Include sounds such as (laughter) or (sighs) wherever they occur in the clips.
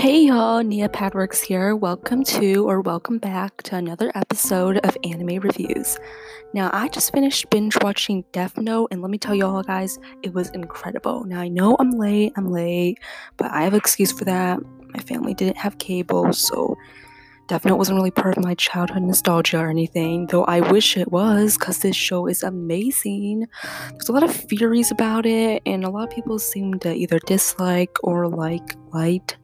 Hey y'all, Nya Padworks here. Welcome to or welcome back to another episode of Anime Reviews. Now, I just finished binge watching Death Note, and let me tell y'all guys, it was incredible. Now, I know I'm late, I'm late, but I have an excuse for that. My family didn't have cable, so Note wasn't really part of my childhood nostalgia or anything, though I wish it was because this show is amazing. There's a lot of theories about it, and a lot of people seem to either dislike or like Light,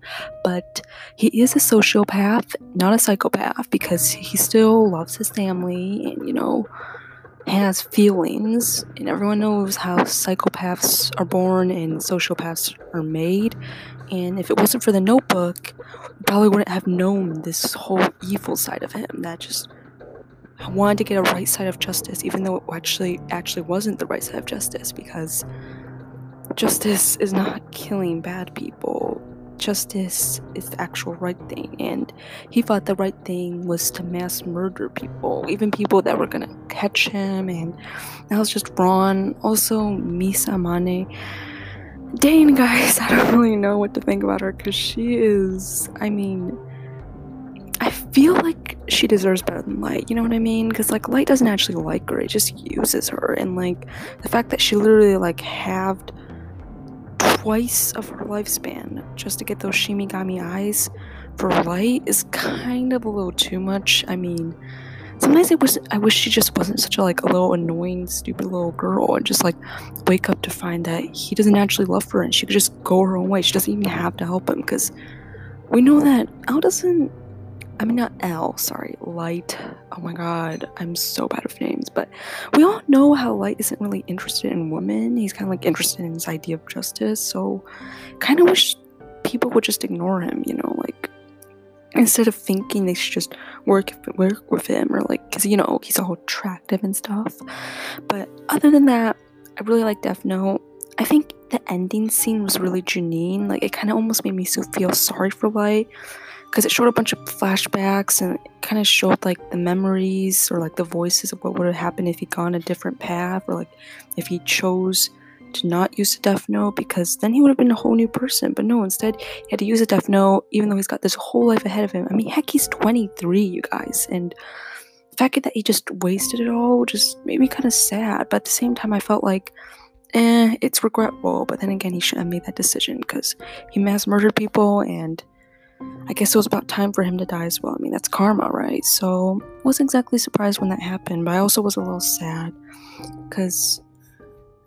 but he is a sociopath, not a psychopath, because he still loves his family and, you know, has feelings, and everyone knows how psychopaths are born and sociopaths are made. And if it wasn't for the notebook, we probably wouldn't have known this whole evil side of him that just I wanted to get a right side of justice, even though it actually actually wasn't the right side of justice, because justice is not killing bad people. Justice is the actual right thing, and he thought the right thing was to mass murder people, even people that were gonna catch him, and that was just wrong. Also, Misa Amane Dane, guys, (laughs) I don't really know what to think about her because she is. I mean, I feel like she deserves better than Light. You know what I mean? Because like Light doesn't actually like her; it just uses her. And like the fact that she literally like halved twice of her lifespan just to get those Shinigami eyes for Light is kind of a little too much. I mean sometimes I wish I wish she just wasn't such a like a little annoying, stupid little girl and just like wake up to find that he doesn't actually love her and she could just go her own way. She doesn't even have to help him because we know that L doesn't I mean not L, sorry, Light. Oh my god, I'm so bad with names, but we all know how Light isn't really interested in women. He's kind of like interested in his idea of justice, so kind of wish people would just ignore him, you know, instead of thinking they should just work work with him or like because you know he's all attractive and stuff. But other than that i really like death note. I think the ending scene was really genuine like it kind of almost made me so feel sorry for light because it showed a bunch of flashbacks and kind of showed like the memories or like the voices of what would have happened if he'd gone a different path or like if he chose to not use the death note because then he would have been a whole new person. But no, instead he had to use a death note even though he's got this whole life ahead of him. I mean, heck, he's 23, you guys, and the fact that he just wasted it all just made me kind of sad. But at the same time, I felt like, eh, it's regretful. But then again, he shouldn't have made that decision because he mass murdered people and. I guess it was about time for him to die as well. I mean, that's karma, right? So, wasn't exactly surprised when that happened, but I also was a little sad because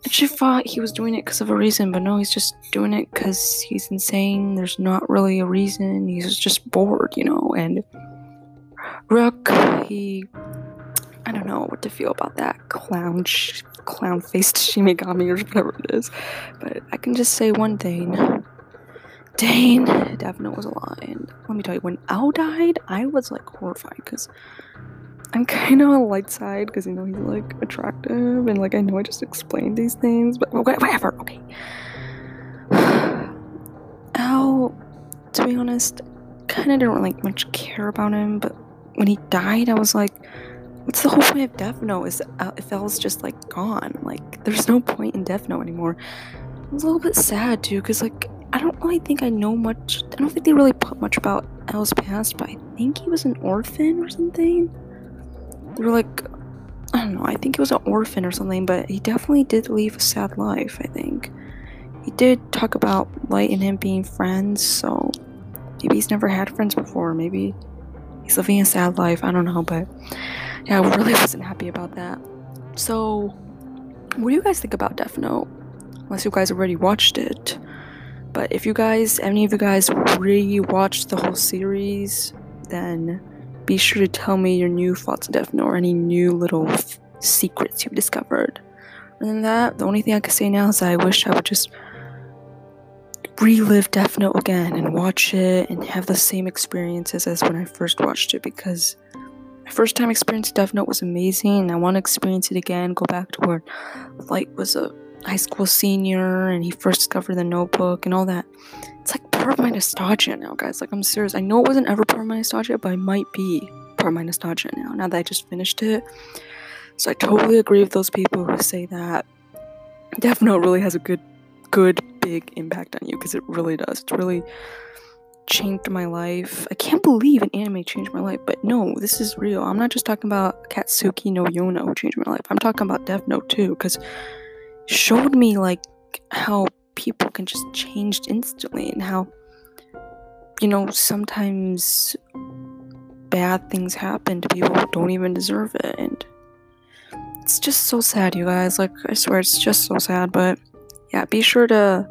and she thought he was doing it because of a reason, but no, he's just doing it because he's insane. There's not really a reason. He's just bored, you know. And Ryuk, he. I don't know what to feel about that clown, sh- clown faced (laughs) Shinigami or whatever it is. But I can just say one thing. Dane definitely was a lie. And let me tell you, when L died, I was like horrified because I'm (laughs) kind of on the light side because you know he's like attractive and like I know I just explained these things, but whatever. Okay. (sighs) L, to be honest, kind of didn't really like, much care about him, but when he died, I was like, what's the whole point of Death Note? Is uh, if L's just like gone? Like, there's no point in Death Note anymore. I was a little bit sad too, because like I don't really think I know much. I don't think they really put much about L's past, but I think he was an orphan or something were like, I don't know, I think he was an orphan or something, but he definitely did leave a sad life, I think. He did talk about Light and him being friends, so maybe he's never had friends before. Maybe he's living a sad life. I don't know, but yeah, I really wasn't happy about that. So, what do you guys think about Death Note? Unless you guys already watched it. But if you guys, any of you guys, really watched the whole series, then be sure to tell me your new thoughts on Death Note or any new little f- secrets you've discovered. Other than that, the only thing I can say now is I wish I would just relive Death Note again and watch it and have the same experiences as when I first watched it because my first time experiencing Death Note was amazing and I want to experience it again, go back to where Light was a high school senior and he first discovered the notebook and all that. It's like part of my nostalgia now, guys. Like, I'm serious. I know it wasn't ever part of my nostalgia, but it might be part of my nostalgia now, now that I just finished it. So I totally agree with those people who say that Death Note really has a good, good, big impact on you because it really does. It's really changed my life. I can't believe an anime changed my life, but no, this is real. I'm not just talking about Akatsuki no Yona who changed my life. I'm talking about Death Note too, because showed me like how people can just change instantly and how you know sometimes bad things happen to people who don't even deserve it. And it's just so sad you guys. Like i swear it's just so sad but yeah be sure to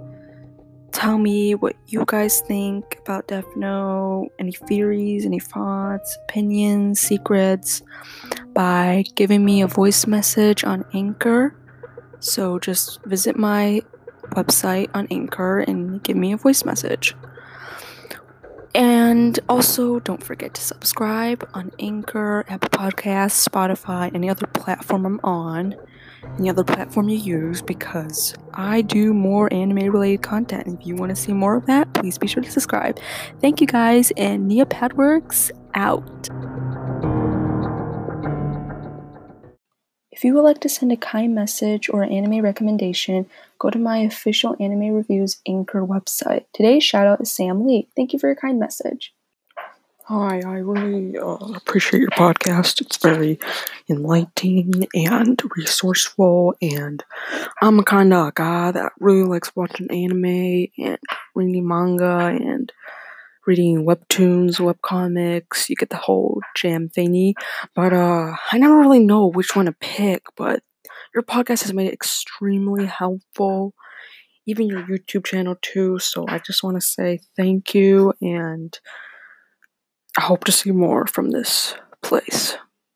tell me what you guys think about Death Note, any theories, any thoughts, opinions, secrets by giving me a voice message on Anchor. So just visit my website on Anchor and give me a voice message. And also, don't forget to subscribe on Anchor, Apple Podcasts, Spotify, any other platform I'm on any other platform you use because I do more anime related content. If you want to see more of that, please be sure to subscribe. Thank you guys, and Nya Padworks out. If you would like to send a kind message or an anime recommendation, go to my official Anime Reviews Anchor website. Today's shout out is Sam Lee. Thank you for your kind message. Hi, I really uh, appreciate your podcast. It's very enlightening and resourceful, and I'm a kind of guy that really likes watching anime and reading manga and reading webtoons, webcomics. You get the whole jam thingy, but uh, I never really know which one to pick. But your podcast has made it extremely helpful, even your YouTube channel too. So I just want to say thank you and I hope to see more from this place.